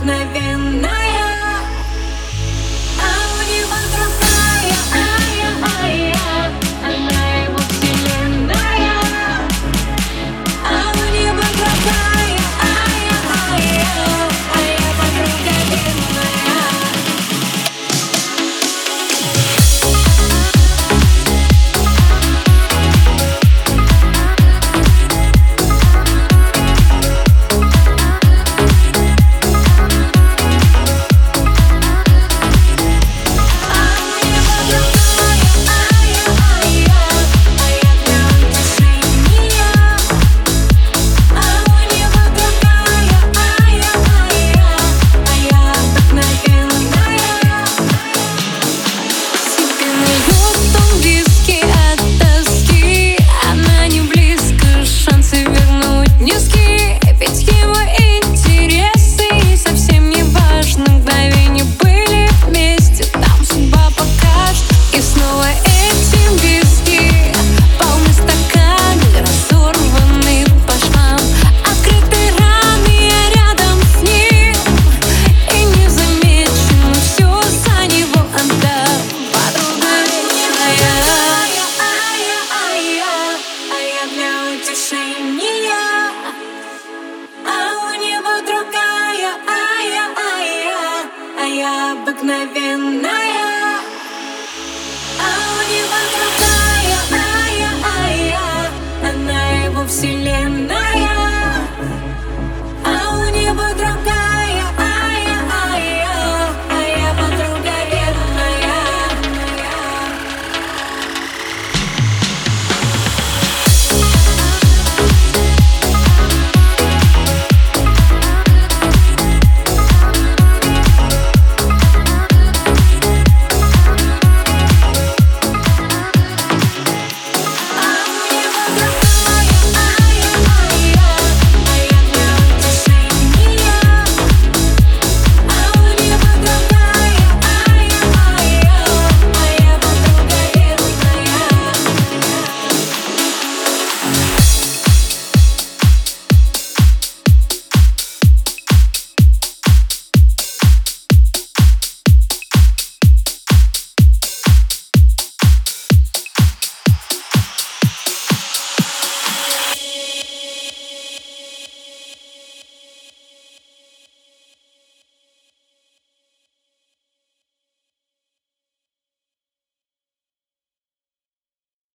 вдохновенная